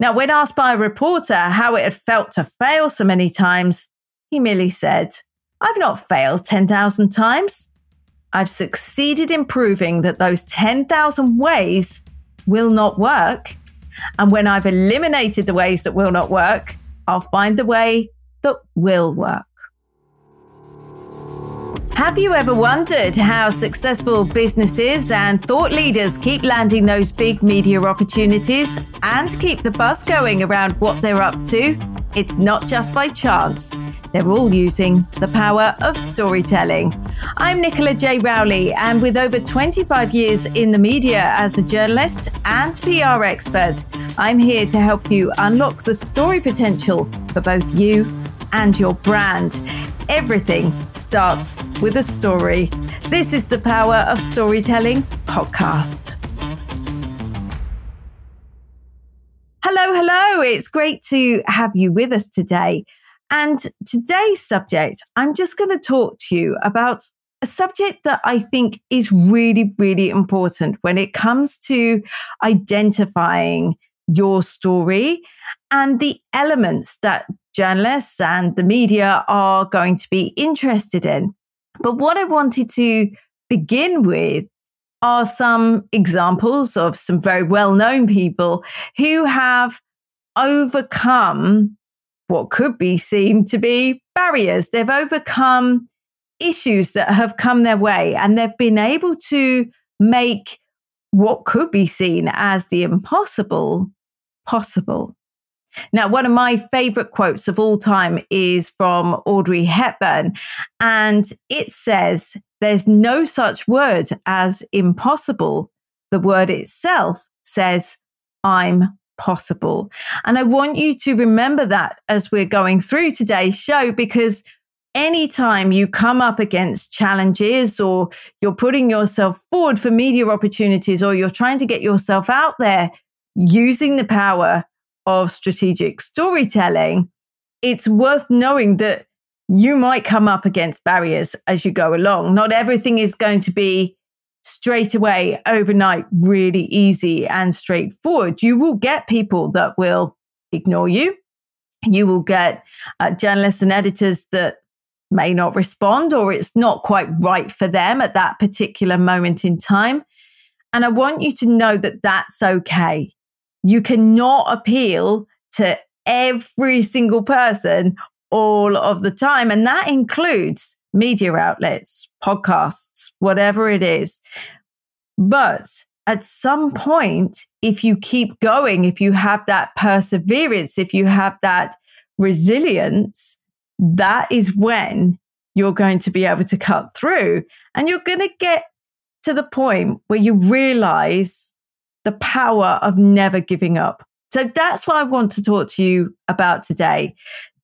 Now, when asked by a reporter how it had felt to fail so many times, he merely said, I've not failed 10,000 times. I've succeeded in proving that those 10,000 ways will not work. And when I've eliminated the ways that will not work, I'll find the way that will work. Have you ever wondered how successful businesses and thought leaders keep landing those big media opportunities and keep the buzz going around what they're up to? It's not just by chance. They're all using the power of storytelling. I'm Nicola J. Rowley, and with over 25 years in the media as a journalist and PR expert, I'm here to help you unlock the story potential for both you and your brand. Everything starts with a story. This is the Power of Storytelling podcast. Hello, hello. It's great to have you with us today. And today's subject, I'm just going to talk to you about a subject that I think is really, really important when it comes to identifying your story and the elements that journalists and the media are going to be interested in. But what I wanted to begin with are some examples of some very well known people who have overcome what could be seen to be barriers. They've overcome issues that have come their way and they've been able to make what could be seen as the impossible possible. Now, one of my favorite quotes of all time is from Audrey Hepburn, and it says, There's no such word as impossible. The word itself says, I'm possible. And I want you to remember that as we're going through today's show, because anytime you come up against challenges or you're putting yourself forward for media opportunities or you're trying to get yourself out there using the power of strategic storytelling, it's worth knowing that you might come up against barriers as you go along. Not everything is going to be straight away, overnight, really easy and straightforward. You will get people that will ignore you. You will get uh, journalists and editors that may not respond or it's not quite right for them at that particular moment in time. And I want you to know that that's okay you cannot appeal to every single person all of the time. And that includes media outlets, podcasts, whatever it is. But at some point, if you keep going, if you have that perseverance, if you have that resilience, that is when you're going to be able to cut through and you're going to get to the point where you realize the power of never giving up. So that's what I want to talk to you about today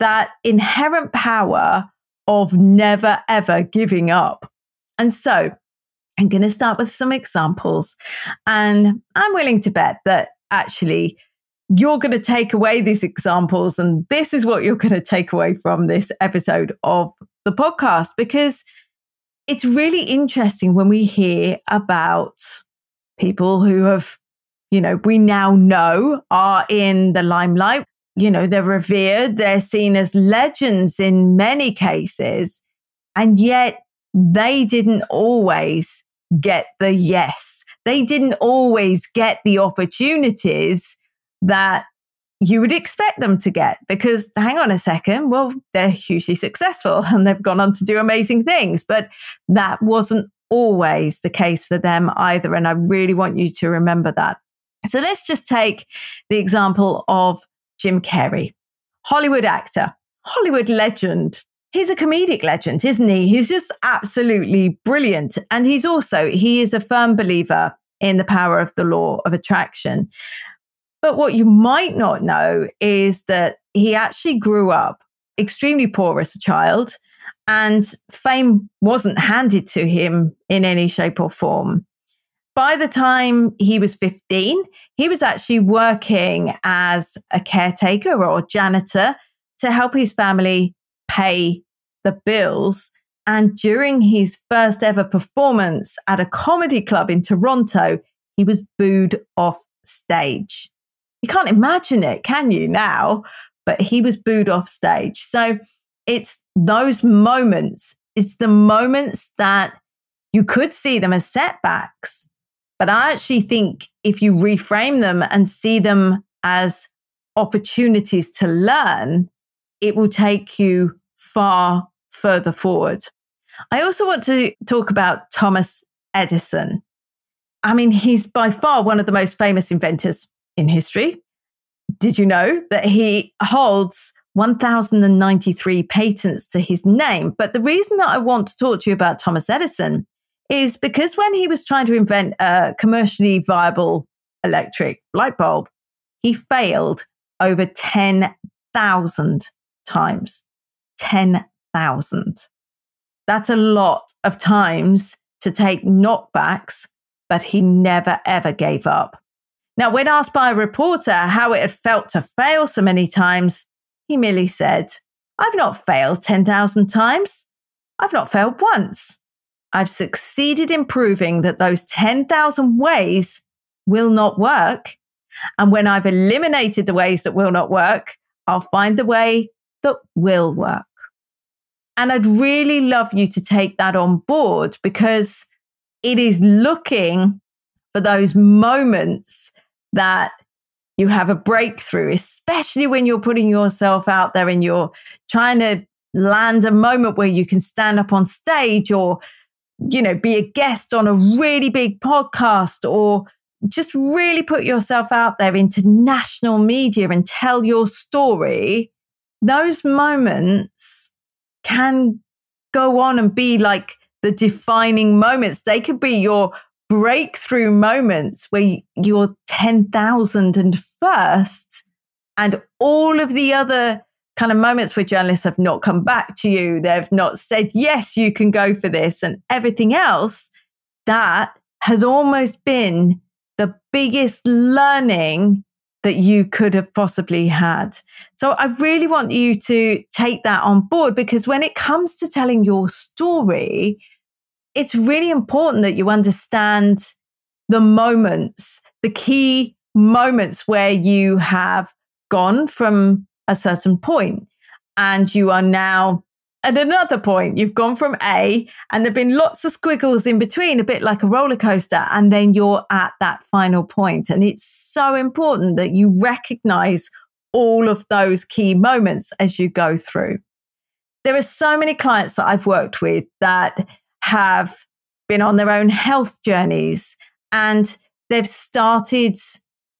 that inherent power of never ever giving up. And so I'm going to start with some examples. And I'm willing to bet that actually you're going to take away these examples. And this is what you're going to take away from this episode of the podcast because it's really interesting when we hear about people who have you know, we now know are in the limelight. You know, they're revered, they're seen as legends in many cases. And yet they didn't always get the yes. They didn't always get the opportunities that you would expect them to get because hang on a second, well, they're hugely successful and they've gone on to do amazing things, but that wasn't always the case for them either. And I really want you to remember that. So let's just take the example of Jim Carrey, Hollywood actor, Hollywood legend. He's a comedic legend, isn't he? He's just absolutely brilliant. And he's also, he is a firm believer in the power of the law of attraction. But what you might not know is that he actually grew up extremely poor as a child and fame wasn't handed to him in any shape or form by the time he was 15, he was actually working as a caretaker or janitor to help his family pay the bills. And during his first ever performance at a comedy club in Toronto, he was booed off stage. You can't imagine it, can you now? But he was booed off stage. So it's those moments, it's the moments that you could see them as setbacks. But I actually think if you reframe them and see them as opportunities to learn, it will take you far further forward. I also want to talk about Thomas Edison. I mean, he's by far one of the most famous inventors in history. Did you know that he holds 1,093 patents to his name? But the reason that I want to talk to you about Thomas Edison is because when he was trying to invent a commercially viable electric light bulb, he failed over 10,000 times. 10,000. That's a lot of times to take knockbacks, but he never ever gave up. Now, when asked by a reporter how it had felt to fail so many times, he merely said, I've not failed 10,000 times. I've not failed once. I've succeeded in proving that those 10,000 ways will not work. And when I've eliminated the ways that will not work, I'll find the way that will work. And I'd really love you to take that on board because it is looking for those moments that you have a breakthrough, especially when you're putting yourself out there and you're trying to land a moment where you can stand up on stage or, you know, be a guest on a really big podcast or just really put yourself out there into national media and tell your story. Those moments can go on and be like the defining moments. They could be your breakthrough moments where you're 10,001st and all of the other kind of moments where journalists have not come back to you. They've not said, yes, you can go for this and everything else. That has almost been the biggest learning that you could have possibly had. So I really want you to take that on board because when it comes to telling your story, it's really important that you understand the moments, the key moments where you have gone from a certain point and you are now at another point, you've gone from A and there've been lots of squiggles in between, a bit like a roller coaster. And then you're at that final point. And it's so important that you recognize all of those key moments as you go through. There are so many clients that I've worked with that have been on their own health journeys and they've started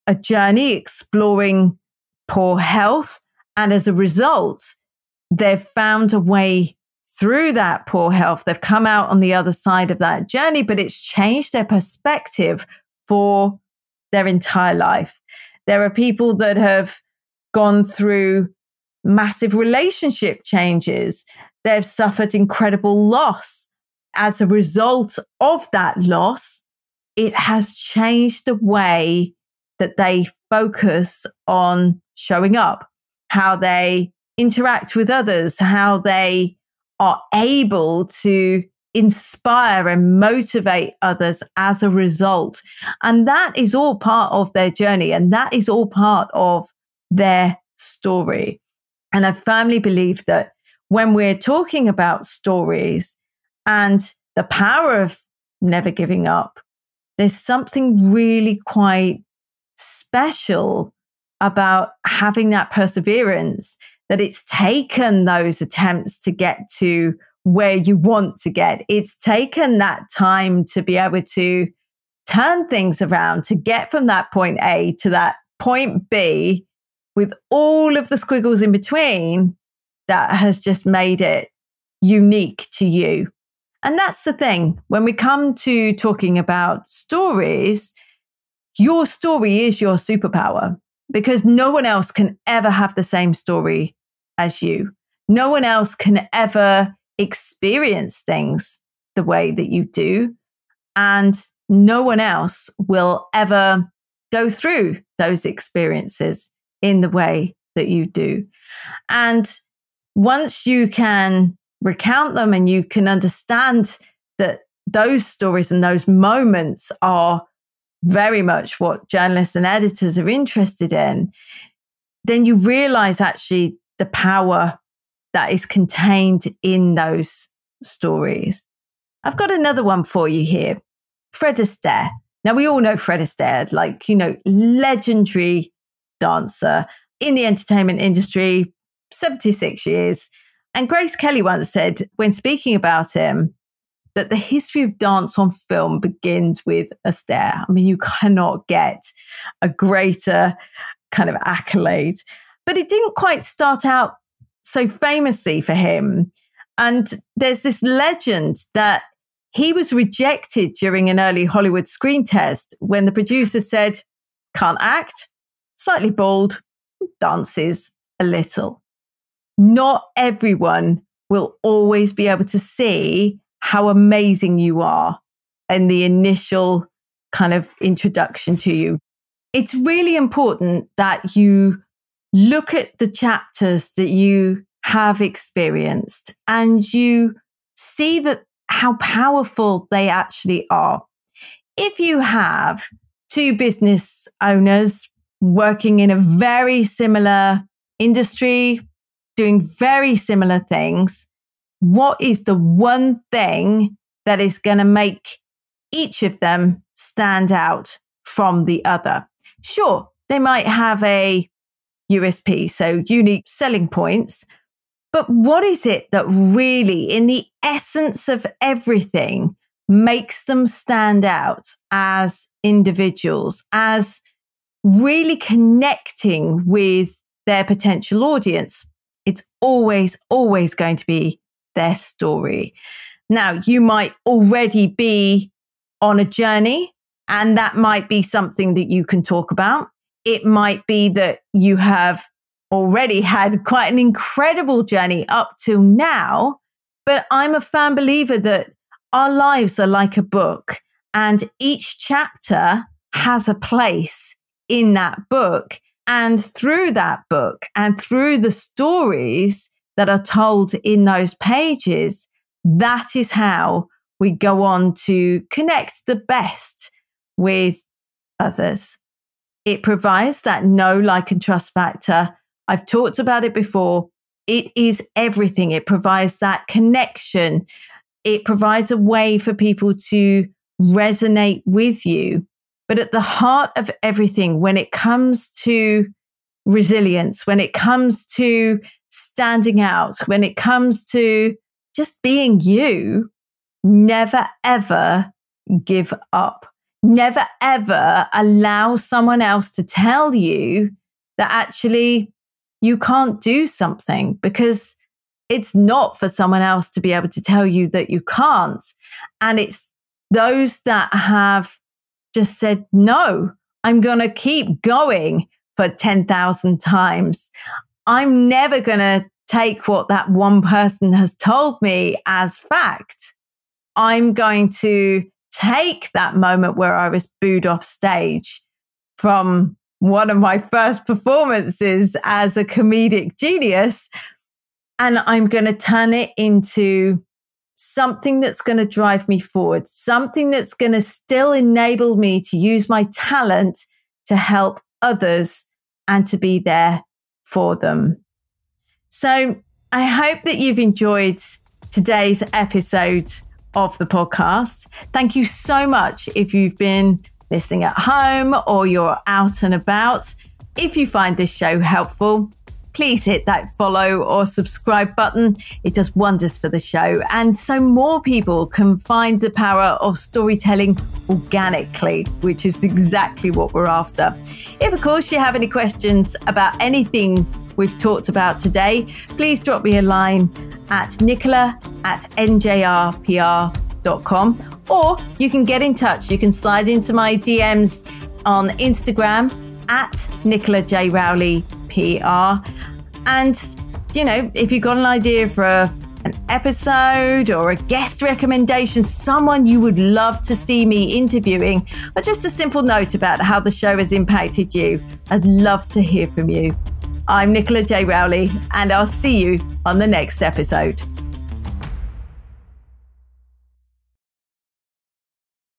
a journey exploring poor health. And as a result, they've found a way through that poor health. They've come out on the other side of that journey, but it's changed their perspective for their entire life. There are people that have gone through massive relationship changes. They've suffered incredible loss. As a result of that loss, it has changed the way that they focus on showing up, how they interact with others, how they are able to inspire and motivate others as a result. And that is all part of their journey and that is all part of their story. And I firmly believe that when we're talking about stories and the power of never giving up, there's something really quite special about having that perseverance that it's taken those attempts to get to where you want to get. It's taken that time to be able to turn things around to get from that point A to that point B with all of the squiggles in between that has just made it unique to you. And that's the thing. When we come to talking about stories, your story is your superpower because no one else can ever have the same story as you. No one else can ever experience things the way that you do. And no one else will ever go through those experiences in the way that you do. And once you can recount them and you can understand that those stories and those moments are very much what journalists and editors are interested in, then you realize actually the power that is contained in those stories. I've got another one for you here. Fred Astaire. Now, we all know Fred Astaire, like, you know, legendary dancer in the entertainment industry, 76 years. And Grace Kelly once said, when speaking about him, that the history of dance on film begins with Astaire. I mean, you cannot get a greater kind of accolade. But it didn't quite start out so famously for him. And there's this legend that he was rejected during an early Hollywood screen test when the producer said, can't act, slightly bald, dances a little. Not everyone will always be able to see how amazing you are in the initial kind of introduction to you. It's really important that you look at the chapters that you have experienced and you see that how powerful they actually are. If you have two business owners working in a very similar industry, doing very similar things, what is the one thing that is going to make each of them stand out from the other? Sure, they might have a USP, so unique selling points. But what is it that really, in the essence of everything, makes them stand out as individuals, as really connecting with their potential audience? It's always, always going to be their story. Now, you might already be on a journey, and that might be something that you can talk about. It might be that you have already had quite an incredible journey up till now. But I'm a firm believer that our lives are like a book, and each chapter has a place in that book. And through that book and through the stories that are told in those pages, that is how we go on to connect the best with others. It provides that know, like, and trust factor. I've talked about it before. It is everything. It provides that connection. It provides a way for people to resonate with you. But at the heart of everything, when it comes to resilience, when it comes to standing out, when it comes to just being you, never ever give up. Never ever allow someone else to tell you that actually you can't do something because it's not for someone else to be able to tell you that you can't. And it's those that have just said, no, I'm going to keep going for 10,000 times. I'm never going to take what that one person has told me as fact. I'm going to take that moment where I was booed off stage from one of my first performances as a comedic genius. And I'm going to turn it into something that's going to drive me forward, something that's going to still enable me to use my talent to help others and to be there for them. So I hope that you've enjoyed today's episode of the podcast. Thank you so much if you've been listening at home or you're out and about. If you find this show helpful, please hit that follow or subscribe button. It does wonders for the show. And so more people can find the power of storytelling organically, which is exactly what we're after. If, of course, you have any questions about anything we've talked about today, please drop me a line at nicola at njrpr.com or you can get in touch. You can slide into my DMs on Instagram at Nicola J. Rowley PR. And, you know, if you've got an idea for a, an episode or a guest recommendation, someone you would love to see me interviewing, or just a simple note about how the show has impacted you, I'd love to hear from you. I'm Nicola J. Rowley, and I'll see you on the next episode.